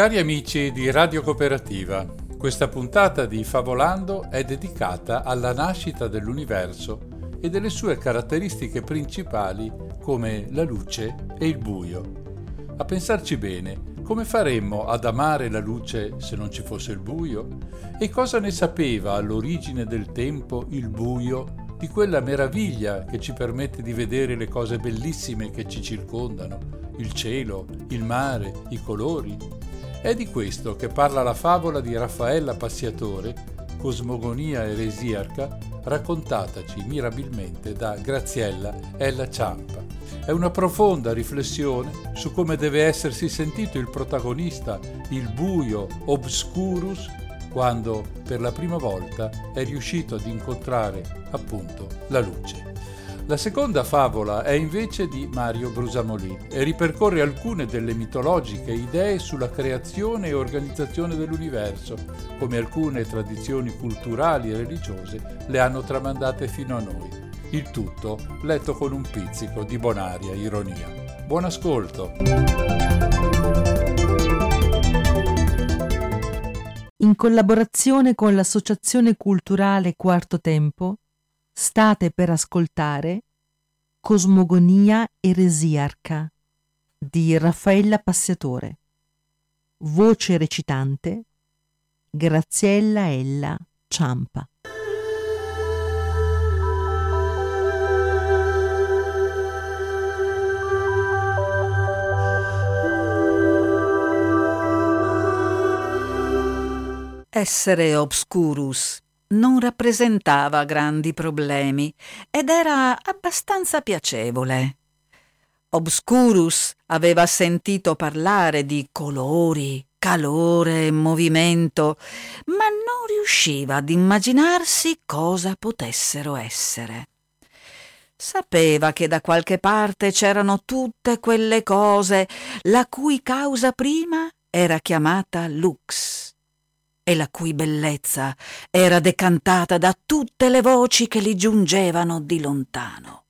Cari amici di Radio Cooperativa, questa puntata di Favolando è dedicata alla nascita dell'universo e delle sue caratteristiche principali come la luce e il buio. A pensarci bene, come faremmo ad amare la luce se non ci fosse il buio? E cosa ne sapeva all'origine del tempo il buio di quella meraviglia che ci permette di vedere le cose bellissime che ci circondano, il cielo, il mare, i colori, è di questo che parla la favola di Raffaella Passiatore, Cosmogonia eresiarca, raccontataci mirabilmente da Graziella Ella Ciampa. È una profonda riflessione su come deve essersi sentito il protagonista, il buio obscurus, quando per la prima volta è riuscito ad incontrare appunto la luce. La seconda favola è invece di Mario Brusamolin e ripercorre alcune delle mitologiche idee sulla creazione e organizzazione dell'universo, come alcune tradizioni culturali e religiose le hanno tramandate fino a noi. Il tutto letto con un pizzico di bonaria ironia. Buon ascolto! In collaborazione con l'Associazione Culturale Quarto Tempo, State per ascoltare Cosmogonia eresiarca di Raffaella Passiatore. Voce recitante Graziella Ella Ciampa. Essere obscurus non rappresentava grandi problemi ed era abbastanza piacevole. Obscurus aveva sentito parlare di colori, calore e movimento, ma non riusciva ad immaginarsi cosa potessero essere. Sapeva che da qualche parte c'erano tutte quelle cose la cui causa prima era chiamata lux e la cui bellezza era decantata da tutte le voci che gli giungevano di lontano.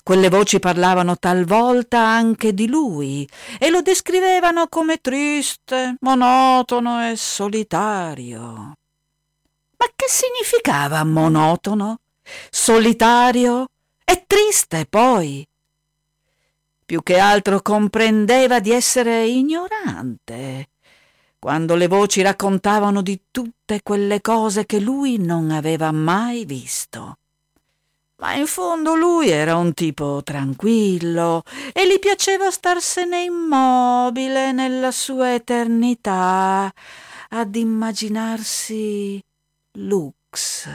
Quelle voci parlavano talvolta anche di lui e lo descrivevano come triste, monotono e solitario. Ma che significava monotono, solitario e triste poi? Più che altro comprendeva di essere ignorante quando le voci raccontavano di tutte quelle cose che lui non aveva mai visto. Ma in fondo lui era un tipo tranquillo e gli piaceva starsene immobile nella sua eternità ad immaginarsi Lux.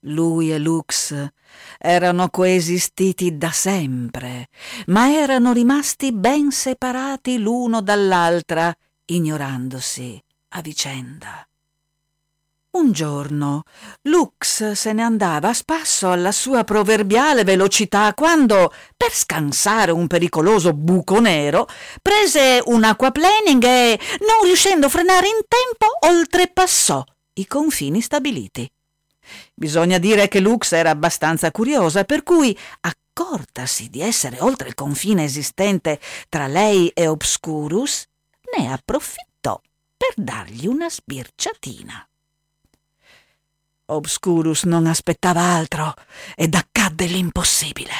Lui e Lux erano coesistiti da sempre, ma erano rimasti ben separati l'uno dall'altra, ignorandosi a vicenda. Un giorno Lux se ne andava a spasso alla sua proverbiale velocità quando, per scansare un pericoloso buco nero, prese un aquaplaning e, non riuscendo a frenare in tempo, oltrepassò i confini stabiliti. Bisogna dire che Lux era abbastanza curiosa, per cui, accortasi di essere oltre il confine esistente tra lei e Obscurus, ne approfittò per dargli una sbirciatina. Obscurus non aspettava altro ed accadde l'impossibile.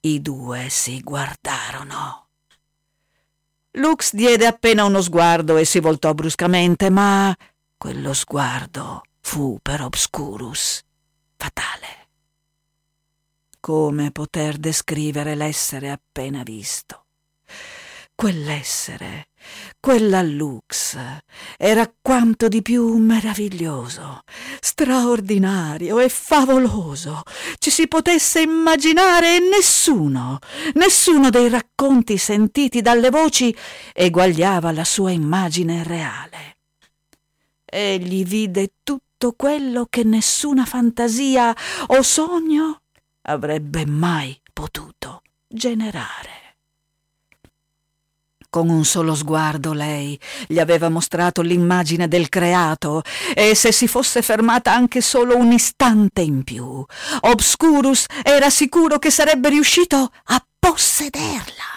I due si guardarono. Lux diede appena uno sguardo e si voltò bruscamente, ma quello sguardo fu per Obscurus fatale. Come poter descrivere l'essere appena visto? quell'essere, quella Lux, era quanto di più meraviglioso, straordinario e favoloso ci si potesse immaginare e nessuno, nessuno dei racconti sentiti dalle voci eguagliava la sua immagine reale. Egli vide tutto quello che nessuna fantasia o sogno avrebbe mai potuto generare. Con un solo sguardo lei gli aveva mostrato l'immagine del creato e se si fosse fermata anche solo un istante in più, Obscurus era sicuro che sarebbe riuscito a possederla.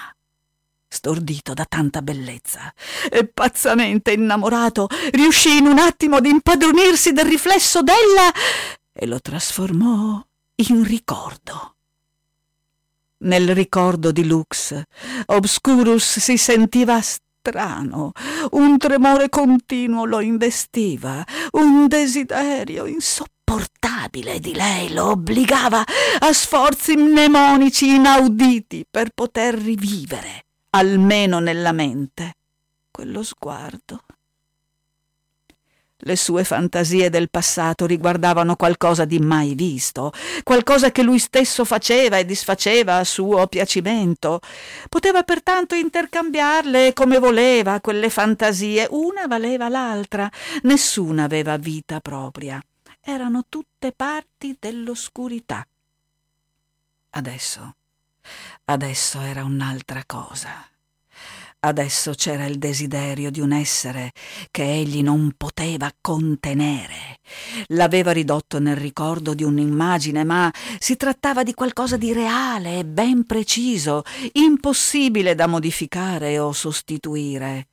Stordito da tanta bellezza e pazzamente innamorato, riuscì in un attimo ad impadronirsi del riflesso della e lo trasformò in ricordo. Nel ricordo di Lux, Obscurus si sentiva strano, un tremore continuo lo investiva, un desiderio insopportabile di lei lo obbligava a sforzi mnemonici inauditi per poter rivivere, almeno nella mente, quello sguardo le sue fantasie del passato riguardavano qualcosa di mai visto, qualcosa che lui stesso faceva e disfaceva a suo piacimento. Poteva pertanto intercambiarle come voleva quelle fantasie, una valeva l'altra, nessuna aveva vita propria. Erano tutte parti dell'oscurità. Adesso, adesso era un'altra cosa. Adesso c'era il desiderio di un essere che egli non poteva contenere. L'aveva ridotto nel ricordo di un'immagine, ma si trattava di qualcosa di reale e ben preciso, impossibile da modificare o sostituire.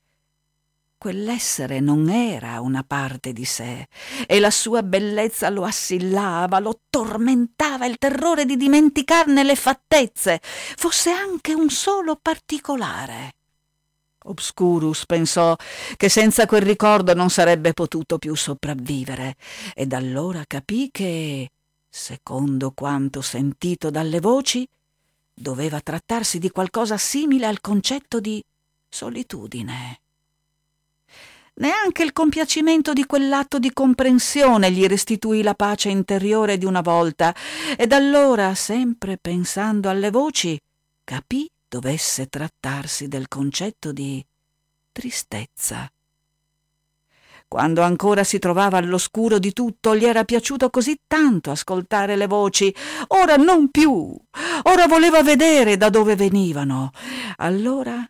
Quell'essere non era una parte di sé e la sua bellezza lo assillava, lo tormentava il terrore di dimenticarne le fattezze, fosse anche un solo particolare. Obscurus pensò che senza quel ricordo non sarebbe potuto più sopravvivere ed allora capì che, secondo quanto sentito dalle voci, doveva trattarsi di qualcosa simile al concetto di solitudine. Neanche il compiacimento di quell'atto di comprensione gli restituì la pace interiore di una volta, ed allora, sempre pensando alle voci, capì dovesse trattarsi del concetto di tristezza. Quando ancora si trovava all'oscuro di tutto, gli era piaciuto così tanto ascoltare le voci. Ora non più. Ora voleva vedere da dove venivano. Allora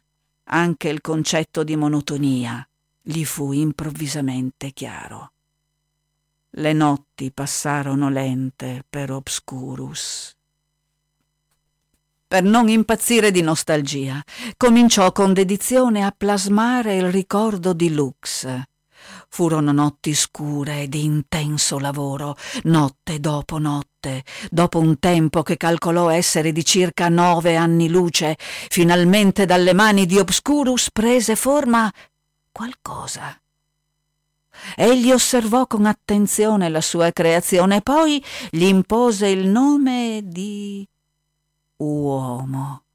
anche il concetto di monotonia gli fu improvvisamente chiaro. Le notti passarono lente per Obscurus. Per non impazzire di nostalgia, cominciò con dedizione a plasmare il ricordo di Lux. Furono notti scure di intenso lavoro, notte dopo notte. Dopo un tempo che calcolò essere di circa nove anni luce, finalmente dalle mani di Obscurus prese forma qualcosa. Egli osservò con attenzione la sua creazione, poi gli impose il nome di uomo.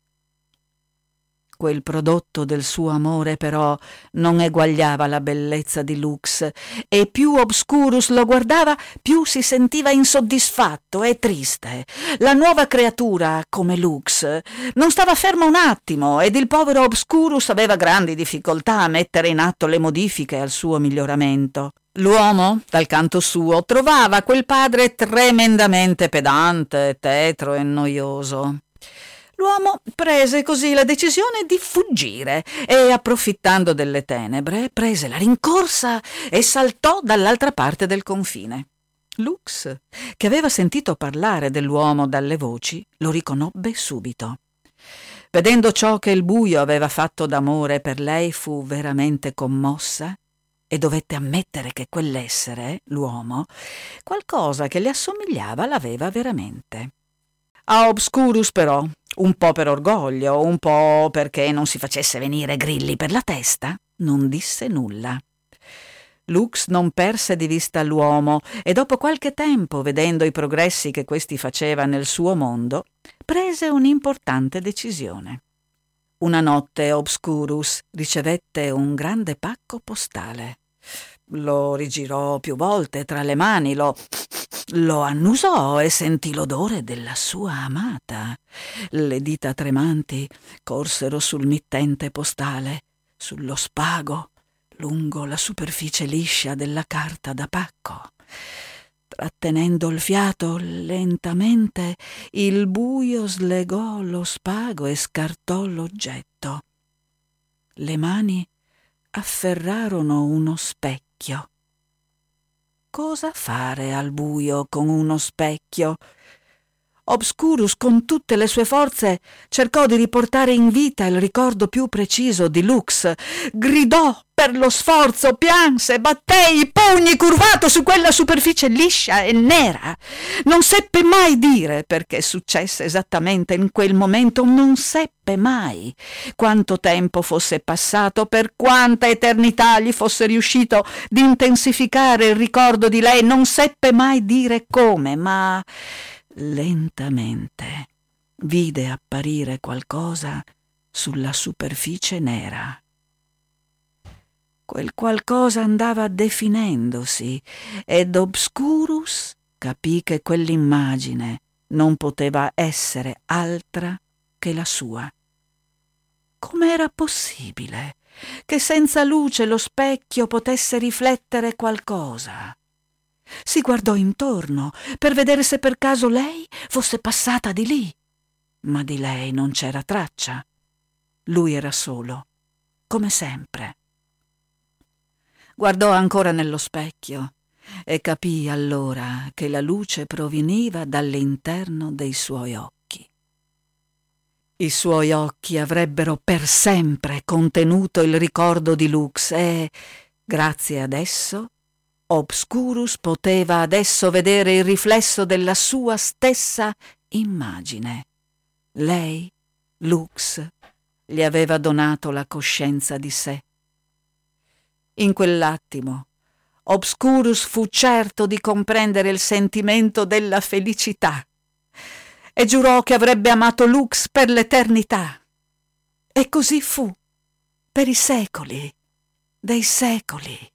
Quel prodotto del suo amore però non eguagliava la bellezza di Lux e più Obscurus lo guardava più si sentiva insoddisfatto e triste. La nuova creatura, come Lux, non stava ferma un attimo ed il povero Obscurus aveva grandi difficoltà a mettere in atto le modifiche al suo miglioramento. L'uomo, dal canto suo, trovava quel padre tremendamente pedante, tetro e noioso. L'uomo prese così la decisione di fuggire e, approfittando delle tenebre, prese la rincorsa e saltò dall'altra parte del confine. Lux, che aveva sentito parlare dell'uomo dalle voci, lo riconobbe subito. Vedendo ciò che il buio aveva fatto d'amore per lei, fu veramente commossa e dovette ammettere che quell'essere, l'uomo, qualcosa che le assomigliava l'aveva veramente. A Obscurus però, un po' per orgoglio, un po' perché non si facesse venire grilli per la testa, non disse nulla. Lux non perse di vista l'uomo e dopo qualche tempo, vedendo i progressi che questi faceva nel suo mondo, prese un'importante decisione. Una notte Obscurus ricevette un grande pacco postale. Lo rigirò più volte tra le mani, lo, lo annusò e sentì l'odore della sua amata. Le dita tremanti corsero sul mittente postale, sullo spago, lungo la superficie liscia della carta da pacco. Trattenendo il fiato lentamente, il buio slegò lo spago e scartò l'oggetto. Le mani afferrarono uno specchio. Cosa fare al buio con uno specchio? Obscurus con tutte le sue forze cercò di riportare in vita il ricordo più preciso di Lux. Gridò per lo sforzo, pianse, batté i pugni curvato su quella superficie liscia e nera. Non seppe mai dire perché successe esattamente in quel momento, non seppe mai quanto tempo fosse passato, per quanta eternità gli fosse riuscito di intensificare il ricordo di lei, non seppe mai dire come, ma Lentamente vide apparire qualcosa sulla superficie nera. Quel qualcosa andava definendosi ed Obscurus capì che quell'immagine non poteva essere altra che la sua. Com'era possibile che senza luce lo specchio potesse riflettere qualcosa? Si guardò intorno per vedere se per caso lei fosse passata di lì, ma di lei non c'era traccia. Lui era solo, come sempre. Guardò ancora nello specchio e capì allora che la luce proveniva dall'interno dei suoi occhi. I suoi occhi avrebbero per sempre contenuto il ricordo di Lux e, grazie ad esso, Obscurus poteva adesso vedere il riflesso della sua stessa immagine. Lei, Lux, gli aveva donato la coscienza di sé. In quell'attimo, Obscurus fu certo di comprendere il sentimento della felicità e giurò che avrebbe amato Lux per l'eternità. E così fu, per i secoli dei secoli.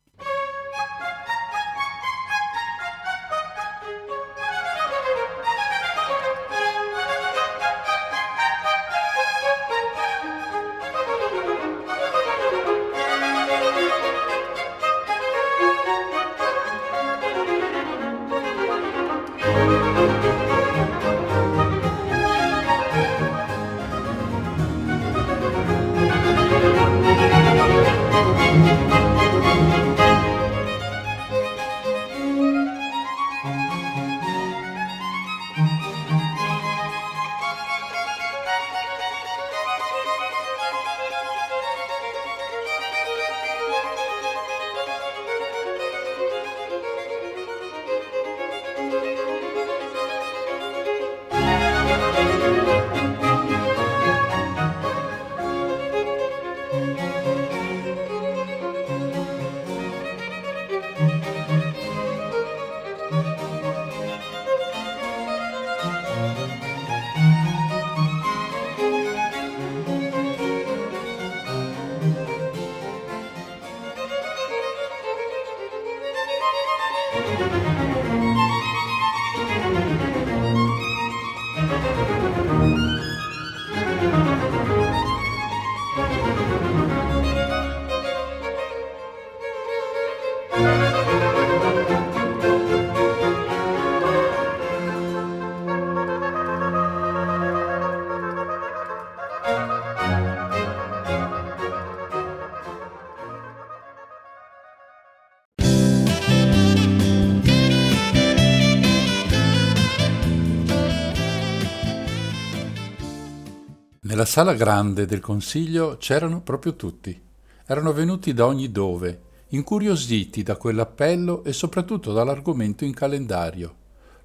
Sala grande del consiglio c'erano proprio tutti. Erano venuti da ogni dove, incuriositi da quell'appello e soprattutto dall'argomento in calendario.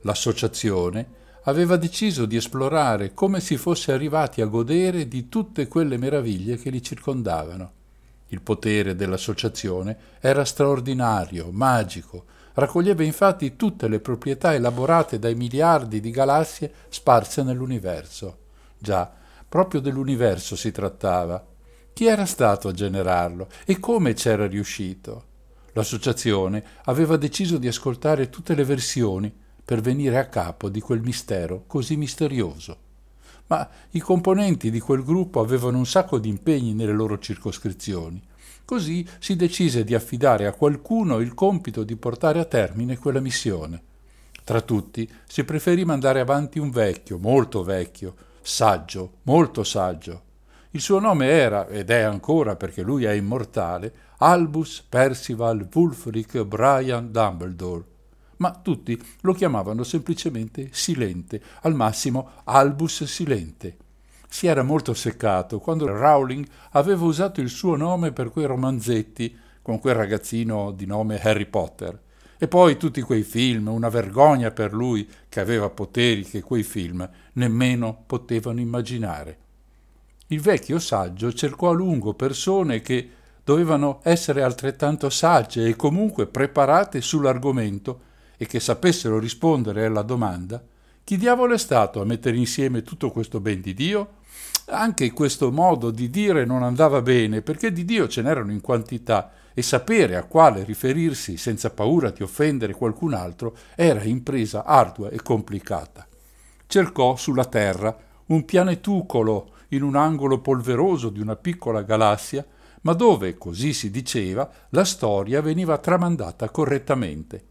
L'associazione aveva deciso di esplorare come si fosse arrivati a godere di tutte quelle meraviglie che li circondavano. Il potere dell'associazione era straordinario, magico, raccoglieva infatti tutte le proprietà elaborate dai miliardi di galassie sparse nell'universo. Già, Proprio dell'universo si trattava. Chi era stato a generarlo e come c'era riuscito? L'associazione aveva deciso di ascoltare tutte le versioni per venire a capo di quel mistero così misterioso. Ma i componenti di quel gruppo avevano un sacco di impegni nelle loro circoscrizioni. Così si decise di affidare a qualcuno il compito di portare a termine quella missione. Tra tutti si preferì mandare avanti un vecchio, molto vecchio, saggio, molto saggio, il suo nome era, ed è ancora perché lui è immortale, Albus Percival Wulfric Brian Dumbledore, ma tutti lo chiamavano semplicemente Silente, al massimo Albus Silente. Si era molto seccato quando Rowling aveva usato il suo nome per quei romanzetti con quel ragazzino di nome Harry Potter. E poi tutti quei film, una vergogna per lui che aveva poteri che quei film nemmeno potevano immaginare il vecchio saggio cercò a lungo persone che dovevano essere altrettanto sagge e comunque preparate sull'argomento e che sapessero rispondere alla domanda chi diavolo è stato a mettere insieme tutto questo ben di Dio? Anche questo modo di dire non andava bene perché di Dio ce n'erano in quantità e sapere a quale riferirsi senza paura di offendere qualcun altro era impresa ardua e complicata. Cercò sulla terra un pianetucolo in un angolo polveroso di una piccola galassia, ma dove, così si diceva, la storia veniva tramandata correttamente.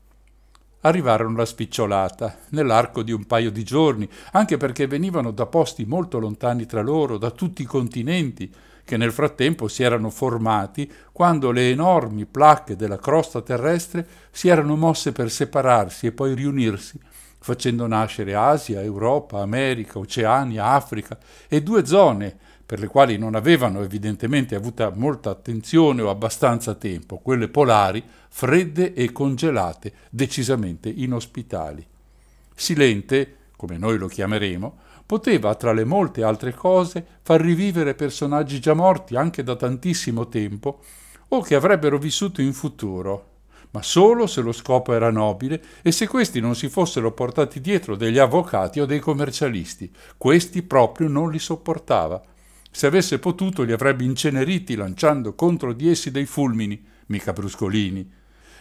Arrivarono la spicciolata, nell'arco di un paio di giorni, anche perché venivano da posti molto lontani tra loro, da tutti i continenti, che nel frattempo si erano formati quando le enormi placche della crosta terrestre si erano mosse per separarsi e poi riunirsi facendo nascere Asia, Europa, America, Oceania, Africa e due zone per le quali non avevano evidentemente avuta molta attenzione o abbastanza tempo, quelle polari, fredde e congelate, decisamente inospitali. Silente, come noi lo chiameremo, poteva, tra le molte altre cose, far rivivere personaggi già morti anche da tantissimo tempo o che avrebbero vissuto in futuro, ma solo se lo scopo era nobile e se questi non si fossero portati dietro degli avvocati o dei commercialisti. Questi proprio non li sopportava. Se avesse potuto li avrebbe inceneriti lanciando contro di essi dei fulmini, mica bruscolini.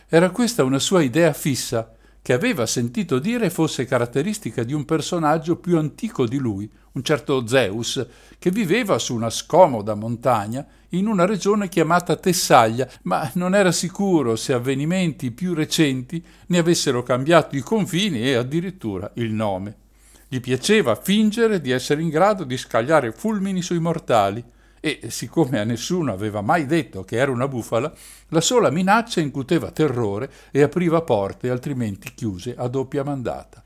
Era questa una sua idea fissa, che aveva sentito dire fosse caratteristica di un personaggio più antico di lui, un certo Zeus, che viveva su una scomoda montagna in una regione chiamata Tessaglia, ma non era sicuro se avvenimenti più recenti ne avessero cambiato i confini e addirittura il nome. Gli piaceva fingere di essere in grado di scagliare fulmini sui mortali, e siccome a nessuno aveva mai detto che era una bufala, la sola minaccia incuteva terrore e apriva porte altrimenti chiuse a doppia mandata.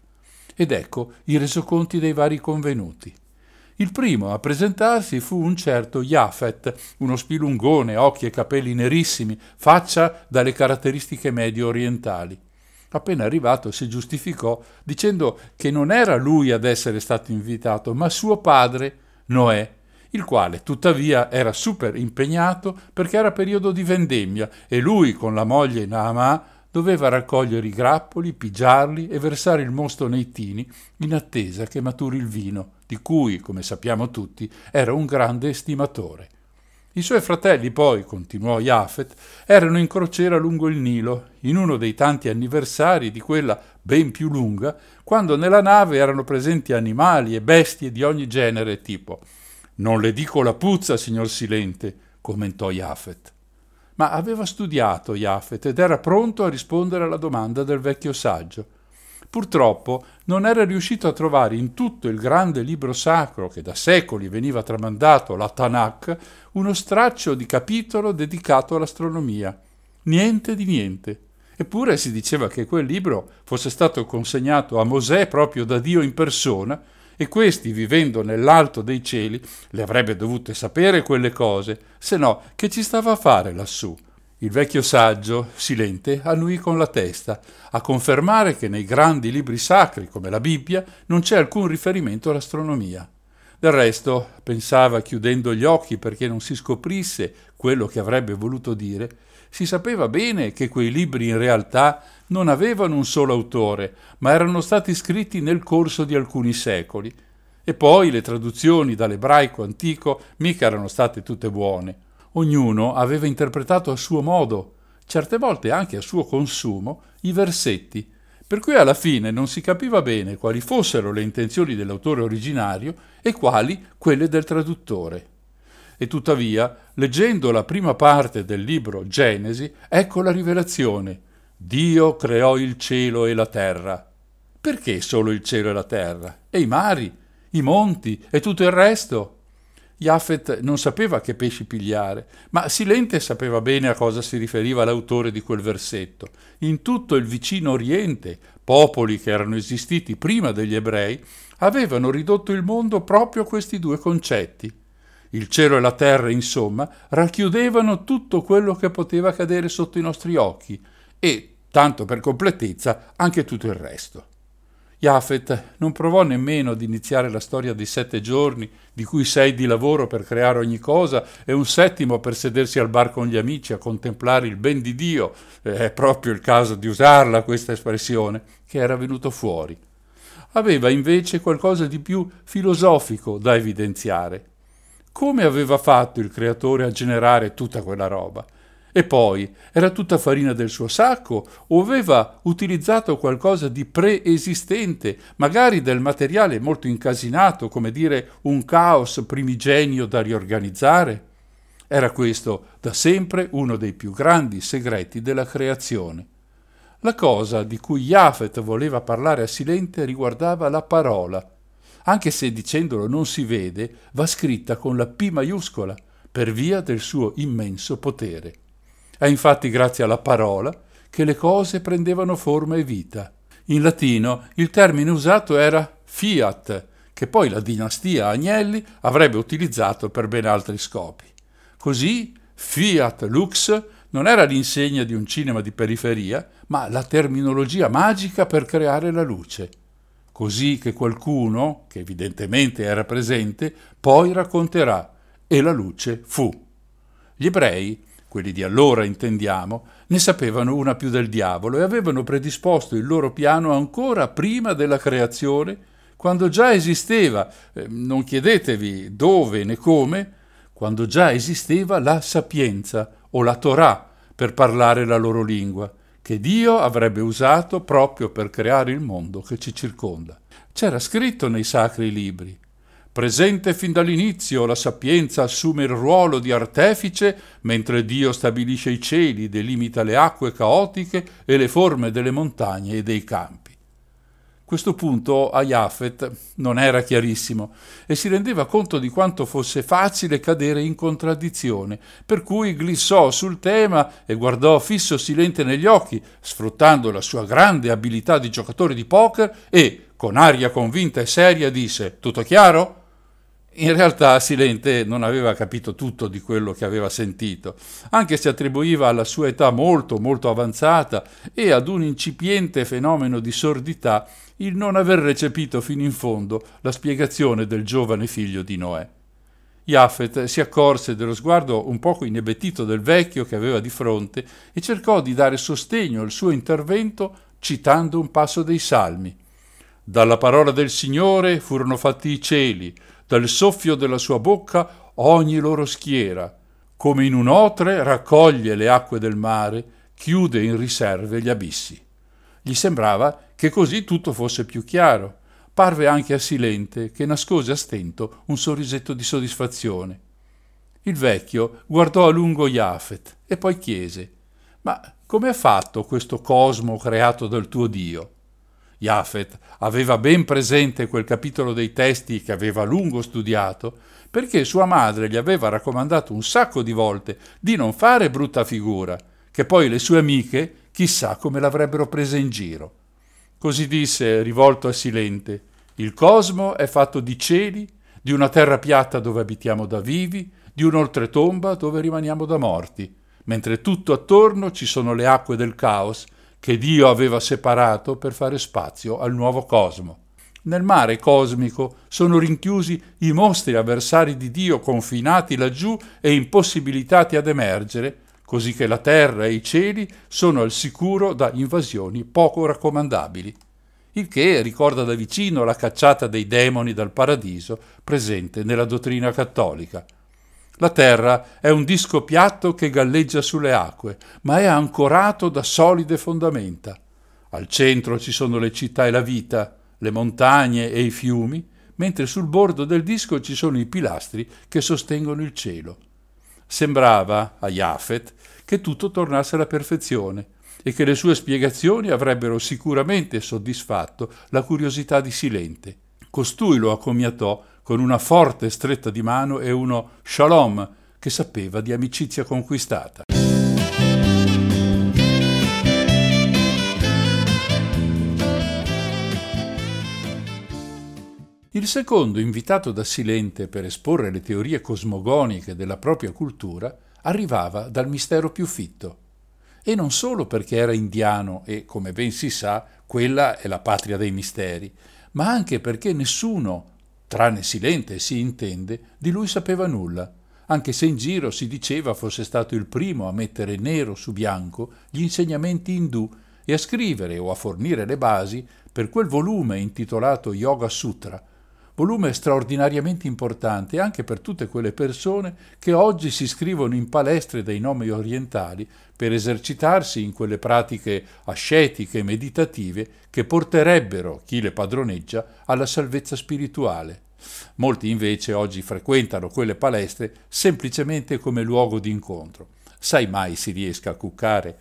Ed ecco i resoconti dei vari convenuti. Il primo a presentarsi fu un certo Jafet, uno spilungone, occhi e capelli nerissimi, faccia dalle caratteristiche medio orientali. Appena arrivato si giustificò dicendo che non era lui ad essere stato invitato, ma suo padre, Noè, il quale tuttavia era super impegnato perché era periodo di vendemmia e lui con la moglie Naamà doveva raccogliere i grappoli, pigiarli e versare il mosto nei tini in attesa che maturi il vino, di cui, come sappiamo tutti, era un grande estimatore. I suoi fratelli poi, continuò Jafet, erano in crociera lungo il Nilo, in uno dei tanti anniversari di quella ben più lunga, quando nella nave erano presenti animali e bestie di ogni genere e tipo. Non le dico la puzza, signor Silente, commentò Jafet. Ma aveva studiato Jafet ed era pronto a rispondere alla domanda del vecchio saggio. Purtroppo non era riuscito a trovare in tutto il grande libro sacro che da secoli veniva tramandato, la Tanakh, uno straccio di capitolo dedicato all'astronomia. Niente di niente. Eppure si diceva che quel libro fosse stato consegnato a Mosè proprio da Dio in persona e questi, vivendo nell'alto dei cieli, le avrebbe dovute sapere quelle cose, se no che ci stava a fare lassù? Il vecchio saggio, silente, annui con la testa, a confermare che nei grandi libri sacri, come la Bibbia, non c'è alcun riferimento all'astronomia. Del resto, pensava chiudendo gli occhi perché non si scoprisse quello che avrebbe voluto dire, si sapeva bene che quei libri in realtà non avevano un solo autore, ma erano stati scritti nel corso di alcuni secoli. E poi le traduzioni dall'ebraico antico mica erano state tutte buone. Ognuno aveva interpretato a suo modo, certe volte anche a suo consumo, i versetti, per cui alla fine non si capiva bene quali fossero le intenzioni dell'autore originario e quali quelle del traduttore. E tuttavia, leggendo la prima parte del libro Genesi, ecco la rivelazione. Dio creò il cielo e la terra. Perché solo il cielo e la terra? E i mari? i monti e tutto il resto. Jaffet non sapeva che pesci pigliare, ma Silente sapeva bene a cosa si riferiva l'autore di quel versetto. In tutto il vicino Oriente, popoli che erano esistiti prima degli ebrei, avevano ridotto il mondo proprio a questi due concetti. Il cielo e la terra, insomma, racchiudevano tutto quello che poteva cadere sotto i nostri occhi e, tanto per completezza, anche tutto il resto. Jafet non provò nemmeno ad iniziare la storia dei sette giorni, di cui sei di lavoro per creare ogni cosa e un settimo per sedersi al bar con gli amici a contemplare il ben di Dio, è proprio il caso di usarla questa espressione, che era venuto fuori. Aveva invece qualcosa di più filosofico da evidenziare. Come aveva fatto il creatore a generare tutta quella roba? E poi, era tutta farina del suo sacco o aveva utilizzato qualcosa di preesistente, magari del materiale molto incasinato, come dire un caos primigenio da riorganizzare? Era questo da sempre uno dei più grandi segreti della creazione. La cosa di cui Jafet voleva parlare a Silente riguardava la parola, anche se dicendolo non si vede, va scritta con la P maiuscola, per via del suo immenso potere. È infatti grazie alla parola che le cose prendevano forma e vita. In latino il termine usato era fiat, che poi la dinastia Agnelli avrebbe utilizzato per ben altri scopi. Così fiat lux non era l'insegna di un cinema di periferia, ma la terminologia magica per creare la luce. Così che qualcuno, che evidentemente era presente, poi racconterà e la luce fu. Gli ebrei quelli di allora intendiamo, ne sapevano una più del diavolo e avevano predisposto il loro piano ancora prima della creazione, quando già esisteva, eh, non chiedetevi dove né come, quando già esisteva la sapienza o la Torah per parlare la loro lingua, che Dio avrebbe usato proprio per creare il mondo che ci circonda. C'era scritto nei sacri libri Presente fin dall'inizio, la sapienza assume il ruolo di artefice, mentre Dio stabilisce i cieli, delimita le acque caotiche e le forme delle montagne e dei campi. Questo punto a Jafet non era chiarissimo e si rendeva conto di quanto fosse facile cadere in contraddizione, per cui glissò sul tema e guardò fisso Silente negli occhi, sfruttando la sua grande abilità di giocatore di poker e, con aria convinta e seria, disse Tutto chiaro? In realtà Silente non aveva capito tutto di quello che aveva sentito, anche se attribuiva alla sua età molto molto avanzata e ad un incipiente fenomeno di sordità il non aver recepito fino in fondo la spiegazione del giovane figlio di Noè. Jafet si accorse dello sguardo un poco inebetito del vecchio che aveva di fronte e cercò di dare sostegno al suo intervento citando un passo dei Salmi. Dalla parola del Signore furono fatti i cieli, dal soffio della sua bocca ogni loro schiera, come in un otre raccoglie le acque del mare, chiude in riserve gli abissi. Gli sembrava che così tutto fosse più chiaro. Parve anche a Silente, che nascose a stento un sorrisetto di soddisfazione. Il vecchio guardò a lungo Jafet e poi chiese: Ma come ha fatto questo cosmo creato dal tuo Dio? Jafet aveva ben presente quel capitolo dei testi che aveva a lungo studiato, perché sua madre gli aveva raccomandato un sacco di volte di non fare brutta figura, che poi le sue amiche chissà come l'avrebbero presa in giro. Così disse, rivolto a Silente, il cosmo è fatto di cieli, di una terra piatta dove abitiamo da vivi, di un'oltretomba dove rimaniamo da morti, mentre tutto attorno ci sono le acque del caos che Dio aveva separato per fare spazio al nuovo cosmo. Nel mare cosmico sono rinchiusi i mostri avversari di Dio confinati laggiù e impossibilitati ad emergere, così che la terra e i cieli sono al sicuro da invasioni poco raccomandabili. il che ricorda da vicino la cacciata dei demoni dal paradiso presente nella dottrina cattolica. La terra è un disco piatto che galleggia sulle acque, ma è ancorato da solide fondamenta. Al centro ci sono le città e la vita, le montagne e i fiumi, mentre sul bordo del disco ci sono i pilastri che sostengono il cielo. Sembrava a Jafet che tutto tornasse alla perfezione e che le sue spiegazioni avrebbero sicuramente soddisfatto la curiosità di Silente. Costui lo accomiatò con una forte stretta di mano e uno shalom che sapeva di amicizia conquistata. Il secondo, invitato da Silente per esporre le teorie cosmogoniche della propria cultura, arrivava dal mistero più fitto. E non solo perché era indiano e, come ben si sa, quella è la patria dei misteri, ma anche perché nessuno, tranne Silente si intende, di lui sapeva nulla, anche se in giro si diceva fosse stato il primo a mettere nero su bianco gli insegnamenti indù e a scrivere o a fornire le basi per quel volume intitolato Yoga Sutra, volume straordinariamente importante anche per tutte quelle persone che oggi si iscrivono in palestre dei nomi orientali per esercitarsi in quelle pratiche ascetiche e meditative che porterebbero chi le padroneggia alla salvezza spirituale. Molti invece oggi frequentano quelle palestre semplicemente come luogo di incontro. Sai mai si riesca a cuccare?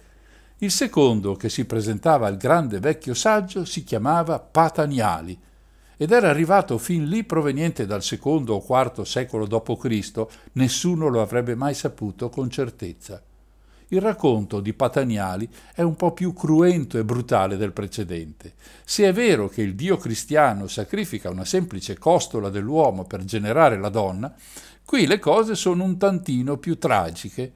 Il secondo che si presentava al grande vecchio saggio si chiamava Pataniali ed era arrivato fin lì proveniente dal secondo o quarto secolo d.C., nessuno lo avrebbe mai saputo con certezza. Il racconto di Pataniali è un po' più cruento e brutale del precedente. Se è vero che il dio cristiano sacrifica una semplice costola dell'uomo per generare la donna, qui le cose sono un tantino più tragiche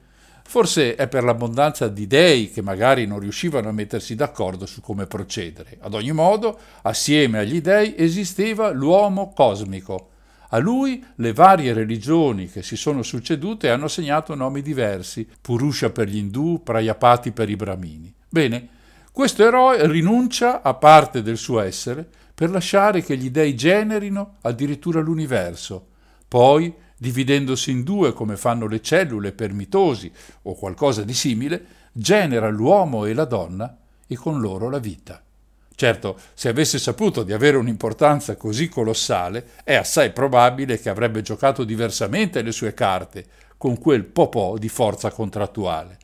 Forse è per l'abbondanza di dei che magari non riuscivano a mettersi d'accordo su come procedere. Ad ogni modo, assieme agli dei esisteva l'uomo cosmico. A lui le varie religioni che si sono succedute hanno segnato nomi diversi, Purusha per gli indù, Prayapati per i brahmini. Bene, questo eroe rinuncia a parte del suo essere per lasciare che gli dei generino addirittura l'universo. Poi dividendosi in due come fanno le cellule per mitosi o qualcosa di simile, genera l'uomo e la donna e con loro la vita. Certo, se avesse saputo di avere un'importanza così colossale, è assai probabile che avrebbe giocato diversamente le sue carte, con quel popò di forza contrattuale.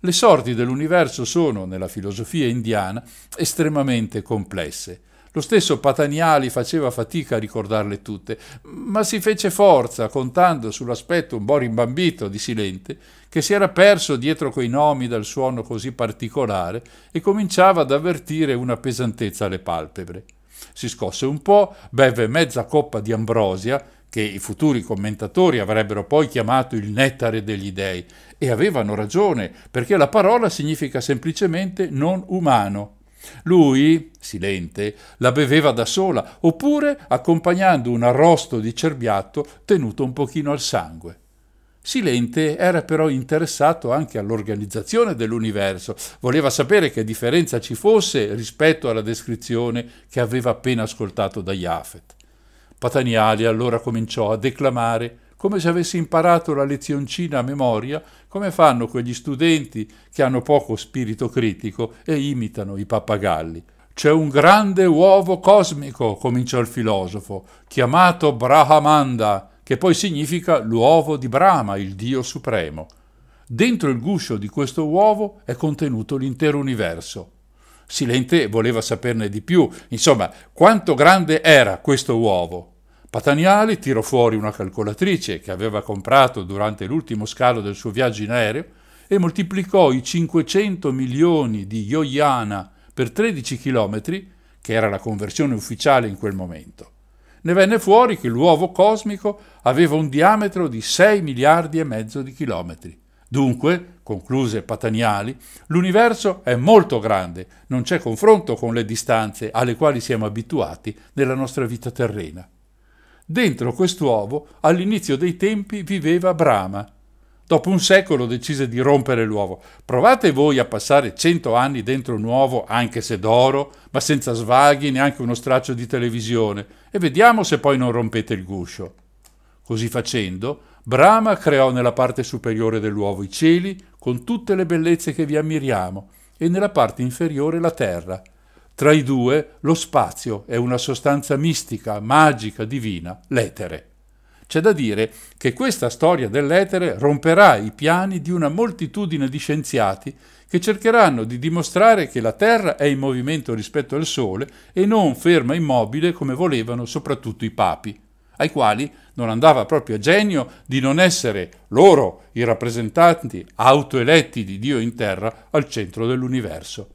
Le sorti dell'universo sono, nella filosofia indiana, estremamente complesse lo stesso Pataniali faceva fatica a ricordarle tutte, ma si fece forza, contando sull'aspetto un po' rimbambito di Silente, che si era perso dietro quei nomi dal suono così particolare e cominciava ad avvertire una pesantezza alle palpebre. Si scosse un po', beve mezza coppa di ambrosia, che i futuri commentatori avrebbero poi chiamato il nettare degli dei, e avevano ragione, perché la parola significa semplicemente non umano, lui, silente, la beveva da sola, oppure accompagnando un arrosto di cerbiatto tenuto un pochino al sangue. Silente era però interessato anche all'organizzazione dell'universo, voleva sapere che differenza ci fosse rispetto alla descrizione che aveva appena ascoltato da Jafet. Pataniali allora cominciò a declamare come se avessi imparato la lezioncina a memoria, come fanno quegli studenti che hanno poco spirito critico e imitano i pappagalli. C'è un grande uovo cosmico, cominciò il filosofo, chiamato Brahmanda, che poi significa l'uovo di Brahma, il Dio supremo. Dentro il guscio di questo uovo è contenuto l'intero universo. Silente voleva saperne di più, insomma, quanto grande era questo uovo. Pataniali tirò fuori una calcolatrice che aveva comprato durante l'ultimo scalo del suo viaggio in aereo e moltiplicò i 500 milioni di yoyana per 13 chilometri, che era la conversione ufficiale in quel momento. Ne venne fuori che l'uovo cosmico aveva un diametro di 6 miliardi e mezzo di chilometri. Dunque, concluse Pataniali, l'universo è molto grande, non c'è confronto con le distanze alle quali siamo abituati nella nostra vita terrena. Dentro quest'uovo, all'inizio dei tempi, viveva Brahma. Dopo un secolo decise di rompere l'uovo. Provate voi a passare cento anni dentro un uovo, anche se d'oro, ma senza svaghi, neanche uno straccio di televisione, e vediamo se poi non rompete il guscio. Così facendo, Brahma creò nella parte superiore dell'uovo i cieli, con tutte le bellezze che vi ammiriamo, e nella parte inferiore la terra. Tra i due lo spazio è una sostanza mistica, magica, divina, l'etere. C'è da dire che questa storia dell'etere romperà i piani di una moltitudine di scienziati che cercheranno di dimostrare che la Terra è in movimento rispetto al Sole e non ferma immobile come volevano soprattutto i papi, ai quali non andava proprio a genio di non essere loro i rappresentanti autoeletti di Dio in terra al centro dell'universo.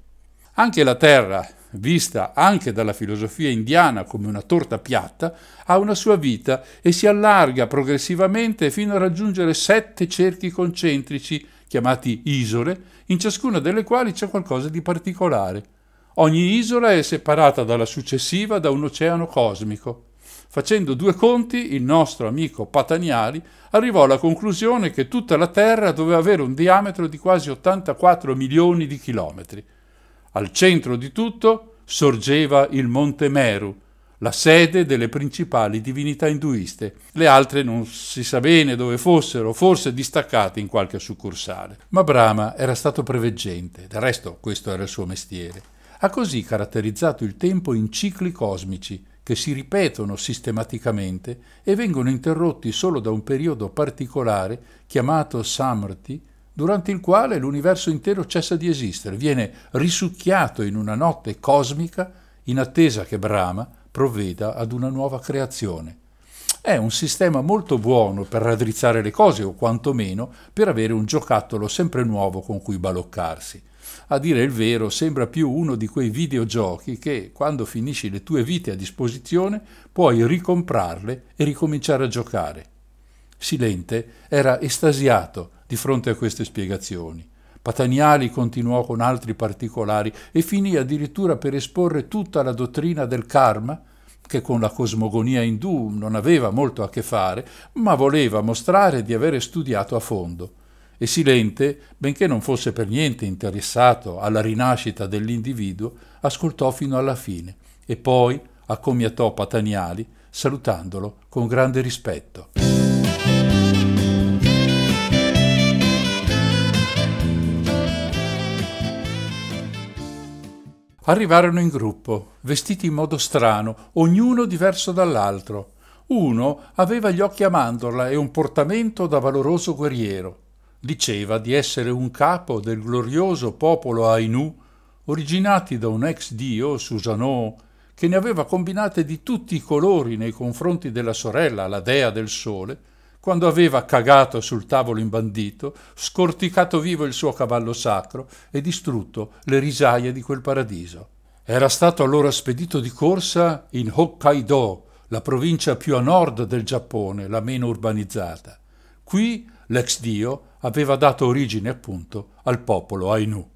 Anche la Terra, vista anche dalla filosofia indiana come una torta piatta, ha una sua vita e si allarga progressivamente fino a raggiungere sette cerchi concentrici, chiamati isole, in ciascuna delle quali c'è qualcosa di particolare. Ogni isola è separata dalla successiva da un oceano cosmico. Facendo due conti, il nostro amico Pataniali arrivò alla conclusione che tutta la Terra doveva avere un diametro di quasi 84 milioni di chilometri. Al centro di tutto sorgeva il Monte Meru, la sede delle principali divinità induiste. Le altre non si sa bene dove fossero, forse distaccate in qualche succursale. Ma Brahma era stato preveggente, del resto questo era il suo mestiere. Ha così caratterizzato il tempo in cicli cosmici che si ripetono sistematicamente e vengono interrotti solo da un periodo particolare chiamato Samrti, durante il quale l'universo intero cessa di esistere, viene risucchiato in una notte cosmica in attesa che Brahma provveda ad una nuova creazione. È un sistema molto buono per raddrizzare le cose o quantomeno per avere un giocattolo sempre nuovo con cui baloccarsi. A dire il vero, sembra più uno di quei videogiochi che, quando finisci le tue vite a disposizione, puoi ricomprarle e ricominciare a giocare. Silente era estasiato di fronte a queste spiegazioni. Pataniali continuò con altri particolari e finì addirittura per esporre tutta la dottrina del karma, che con la cosmogonia indù non aveva molto a che fare, ma voleva mostrare di avere studiato a fondo. E Silente, benché non fosse per niente interessato alla rinascita dell'individuo, ascoltò fino alla fine e poi accomiatò Pataniali salutandolo con grande rispetto. Arrivarono in gruppo, vestiti in modo strano, ognuno diverso dall'altro. Uno aveva gli occhi a mandorla e un portamento da valoroso guerriero. Diceva di essere un capo del glorioso popolo Ainu, originati da un ex dio, Susanoo, che ne aveva combinate di tutti i colori nei confronti della sorella, la dea del sole, quando aveva cagato sul tavolo imbandito, scorticato vivo il suo cavallo sacro e distrutto le risaie di quel paradiso. Era stato allora spedito di corsa in Hokkaido, la provincia più a nord del Giappone, la meno urbanizzata. Qui l'ex dio aveva dato origine appunto al popolo Ainu.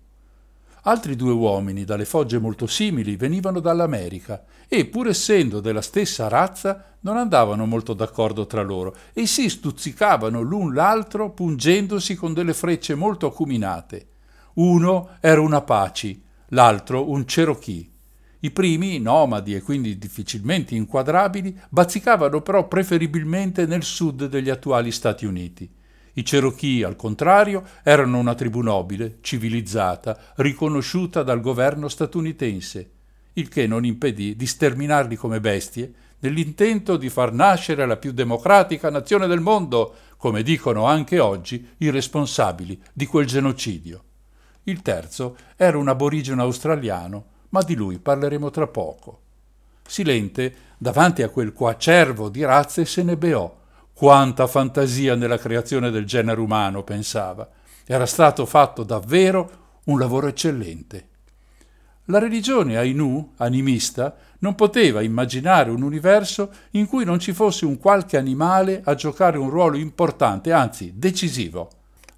Altri due uomini, dalle fogge molto simili, venivano dall'America e, pur essendo della stessa razza, non andavano molto d'accordo tra loro e si stuzzicavano l'un l'altro pungendosi con delle frecce molto acuminate. Uno era un Apache, l'altro un Cherokee. I primi, nomadi e quindi difficilmente inquadrabili, bazzicavano però preferibilmente nel sud degli attuali Stati Uniti. I Cherokee, al contrario, erano una tribù nobile, civilizzata, riconosciuta dal governo statunitense, il che non impedì di sterminarli come bestie nell'intento di far nascere la più democratica nazione del mondo, come dicono anche oggi i responsabili di quel genocidio. Il terzo era un aborigeno australiano, ma di lui parleremo tra poco. Silente, davanti a quel quacervo di razze, se ne beò quanta fantasia nella creazione del genere umano, pensava. Era stato fatto davvero un lavoro eccellente. La religione Ainu, animista, non poteva immaginare un universo in cui non ci fosse un qualche animale a giocare un ruolo importante, anzi decisivo.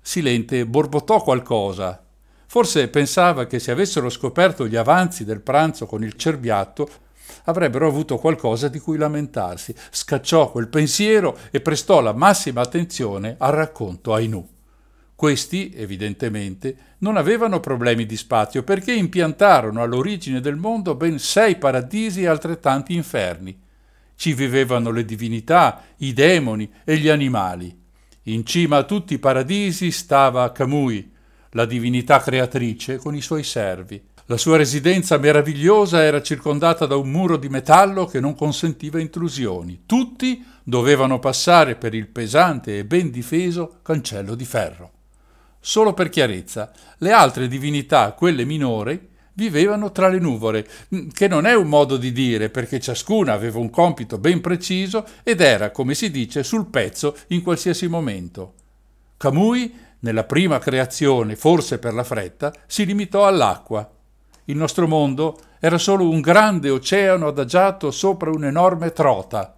Silente borbottò qualcosa. Forse pensava che se avessero scoperto gli avanzi del pranzo con il cerbiatto avrebbero avuto qualcosa di cui lamentarsi. Scacciò quel pensiero e prestò la massima attenzione al racconto Ainu. Questi, evidentemente, non avevano problemi di spazio perché impiantarono all'origine del mondo ben sei paradisi e altrettanti inferni. Ci vivevano le divinità, i demoni e gli animali. In cima a tutti i paradisi stava Kamui, la divinità creatrice, con i suoi servi. La sua residenza meravigliosa era circondata da un muro di metallo che non consentiva intrusioni. Tutti dovevano passare per il pesante e ben difeso cancello di ferro. Solo per chiarezza, le altre divinità, quelle minori, vivevano tra le nuvole, mm, che non è un modo di dire perché ciascuna aveva un compito ben preciso ed era, come si dice, sul pezzo in qualsiasi momento. Kamui, nella prima creazione, forse per la fretta, si limitò all'acqua il nostro mondo era solo un grande oceano adagiato sopra un'enorme trota,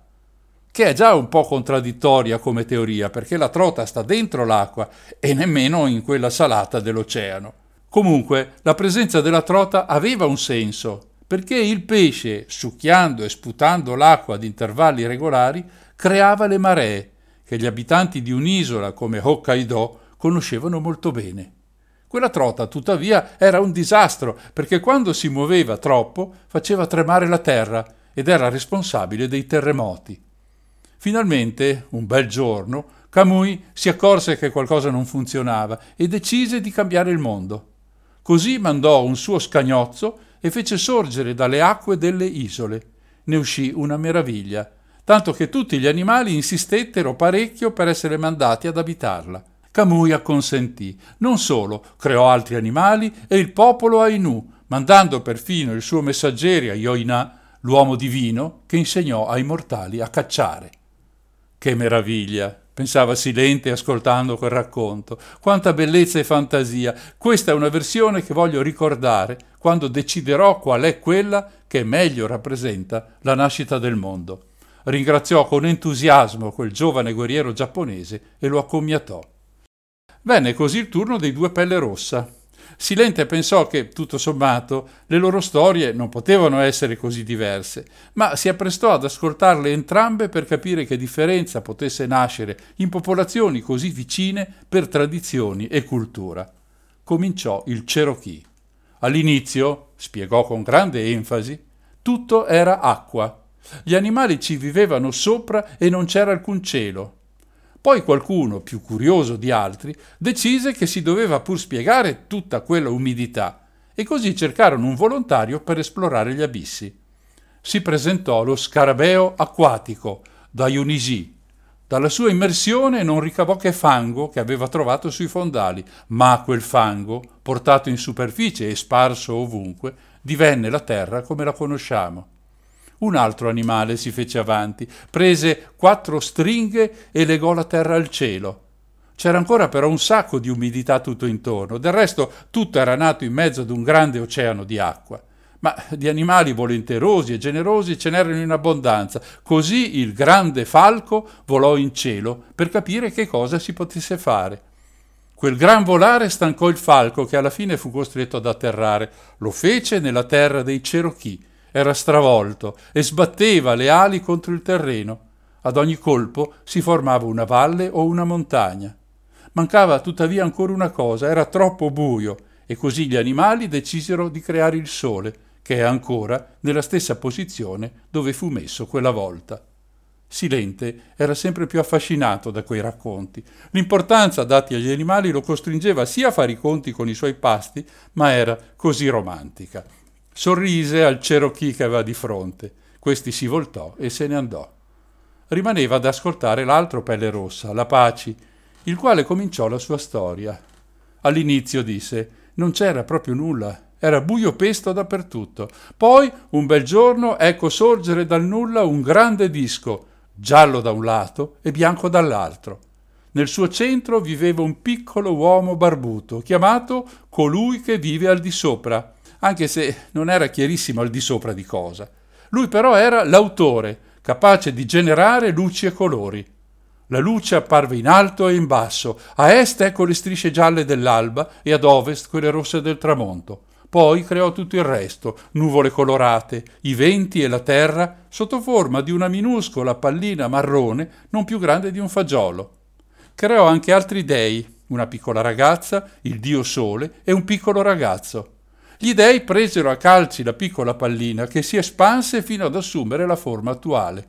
che è già un po' contraddittoria come teoria, perché la trota sta dentro l'acqua e nemmeno in quella salata dell'oceano. Comunque, la presenza della trota aveva un senso, perché il pesce, succhiando e sputando l'acqua ad intervalli regolari, creava le maree, che gli abitanti di un'isola come Hokkaido conoscevano molto bene. Quella trota, tuttavia, era un disastro, perché quando si muoveva troppo faceva tremare la terra ed era responsabile dei terremoti. Finalmente, un bel giorno, Kamui si accorse che qualcosa non funzionava e decise di cambiare il mondo. Così mandò un suo scagnozzo e fece sorgere dalle acque delle isole. Ne uscì una meraviglia, tanto che tutti gli animali insistettero parecchio per essere mandati ad abitarla. Kamui acconsentì. Non solo, creò altri animali e il popolo Ainu, mandando perfino il suo messaggero a Yoina, l'uomo divino, che insegnò ai mortali a cacciare. Che meraviglia! pensava Silente ascoltando quel racconto. Quanta bellezza e fantasia! Questa è una versione che voglio ricordare quando deciderò qual è quella che meglio rappresenta la nascita del mondo. Ringraziò con entusiasmo quel giovane guerriero giapponese e lo accommiatò. Venne così il turno dei due pelle rossa. Silente pensò che, tutto sommato, le loro storie non potevano essere così diverse, ma si apprestò ad ascoltarle entrambe per capire che differenza potesse nascere in popolazioni così vicine per tradizioni e cultura. Cominciò il Cherokee. All'inizio, spiegò con grande enfasi, tutto era acqua. Gli animali ci vivevano sopra e non c'era alcun cielo. Poi qualcuno, più curioso di altri, decise che si doveva pur spiegare tutta quella umidità e così cercarono un volontario per esplorare gli abissi. Si presentò lo scarabeo acquatico da Ionisi. Dalla sua immersione non ricavò che fango che aveva trovato sui fondali, ma quel fango, portato in superficie e sparso ovunque, divenne la terra come la conosciamo. Un altro animale si fece avanti, prese quattro stringhe e legò la terra al cielo. C'era ancora però un sacco di umidità tutto intorno, del resto tutto era nato in mezzo ad un grande oceano di acqua. Ma di animali volenterosi e generosi ce n'erano in abbondanza, così il grande falco volò in cielo per capire che cosa si potesse fare. Quel gran volare stancò il falco che alla fine fu costretto ad atterrare. Lo fece nella terra dei Cherokee era stravolto e sbatteva le ali contro il terreno. Ad ogni colpo si formava una valle o una montagna. Mancava tuttavia ancora una cosa, era troppo buio, e così gli animali decisero di creare il sole, che è ancora nella stessa posizione dove fu messo quella volta. Silente era sempre più affascinato da quei racconti. L'importanza dati agli animali lo costringeva sia a fare i conti con i suoi pasti, ma era così romantica. Sorrise al Cherokee che aveva di fronte. Questi si voltò e se ne andò. Rimaneva ad ascoltare l'altro pelle rossa, l'Apache, il quale cominciò la sua storia. All'inizio disse: Non c'era proprio nulla, era buio pesto dappertutto. Poi, un bel giorno, ecco sorgere dal nulla un grande disco, giallo da un lato e bianco dall'altro. Nel suo centro viveva un piccolo uomo barbuto, chiamato colui che vive al di sopra anche se non era chiarissimo al di sopra di cosa. Lui però era l'autore, capace di generare luci e colori. La luce apparve in alto e in basso, a est ecco le strisce gialle dell'alba e ad ovest quelle rosse del tramonto. Poi creò tutto il resto, nuvole colorate, i venti e la terra, sotto forma di una minuscola pallina marrone non più grande di un fagiolo. Creò anche altri dei, una piccola ragazza, il dio sole e un piccolo ragazzo. Gli dei presero a calci la piccola pallina che si espanse fino ad assumere la forma attuale.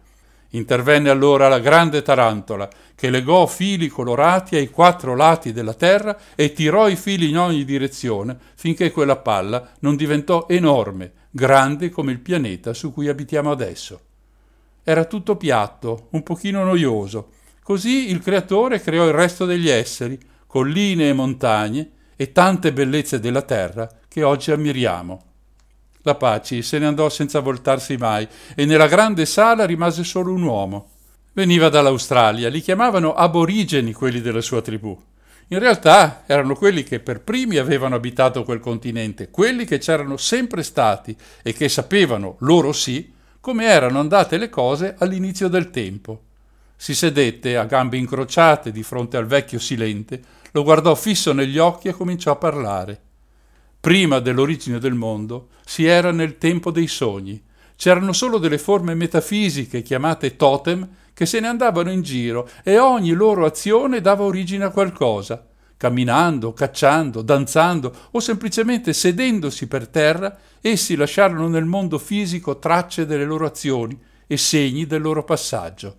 Intervenne allora la grande tarantola, che legò fili colorati ai quattro lati della terra e tirò i fili in ogni direzione finché quella palla non diventò enorme, grande come il pianeta su cui abitiamo adesso. Era tutto piatto, un pochino noioso. Così il creatore creò il resto degli esseri, colline e montagne e tante bellezze della terra che oggi ammiriamo. La Paci se ne andò senza voltarsi mai e nella grande sala rimase solo un uomo. Veniva dall'Australia, li chiamavano aborigeni quelli della sua tribù. In realtà erano quelli che per primi avevano abitato quel continente, quelli che c'erano sempre stati e che sapevano, loro sì, come erano andate le cose all'inizio del tempo. Si sedette a gambe incrociate di fronte al vecchio silente, lo guardò fisso negli occhi e cominciò a parlare. Prima dell'origine del mondo si era nel tempo dei sogni. C'erano solo delle forme metafisiche chiamate totem che se ne andavano in giro e ogni loro azione dava origine a qualcosa. Camminando, cacciando, danzando o semplicemente sedendosi per terra, essi lasciarono nel mondo fisico tracce delle loro azioni e segni del loro passaggio.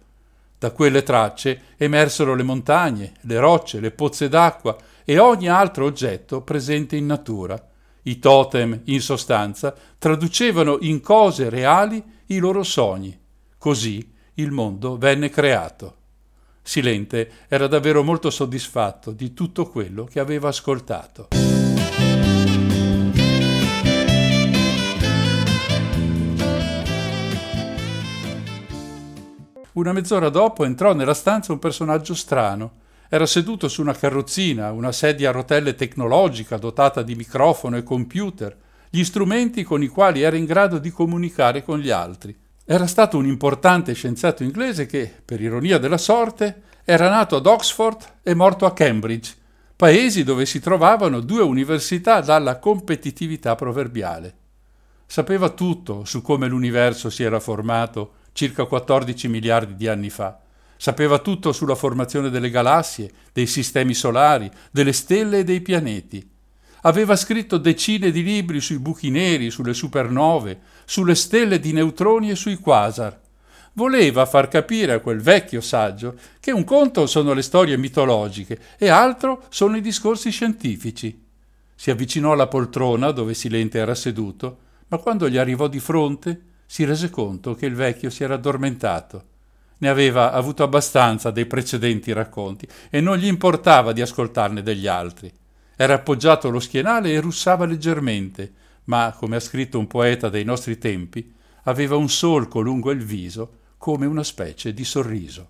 Da quelle tracce emersero le montagne, le rocce, le pozze d'acqua e ogni altro oggetto presente in natura. I totem, in sostanza, traducevano in cose reali i loro sogni. Così il mondo venne creato. Silente era davvero molto soddisfatto di tutto quello che aveva ascoltato. Una mezz'ora dopo entrò nella stanza un personaggio strano, era seduto su una carrozzina, una sedia a rotelle tecnologica dotata di microfono e computer, gli strumenti con i quali era in grado di comunicare con gli altri. Era stato un importante scienziato inglese che, per ironia della sorte, era nato ad Oxford e morto a Cambridge, paesi dove si trovavano due università dalla competitività proverbiale. Sapeva tutto su come l'universo si era formato circa 14 miliardi di anni fa Sapeva tutto sulla formazione delle galassie, dei sistemi solari, delle stelle e dei pianeti. Aveva scritto decine di libri sui buchi neri, sulle supernove, sulle stelle di neutroni e sui quasar. Voleva far capire a quel vecchio saggio che un conto sono le storie mitologiche e altro sono i discorsi scientifici. Si avvicinò alla poltrona dove Silente era seduto, ma quando gli arrivò di fronte si rese conto che il vecchio si era addormentato ne aveva avuto abbastanza dei precedenti racconti e non gli importava di ascoltarne degli altri. Era appoggiato allo schienale e russava leggermente, ma, come ha scritto un poeta dei nostri tempi, aveva un solco lungo il viso come una specie di sorriso.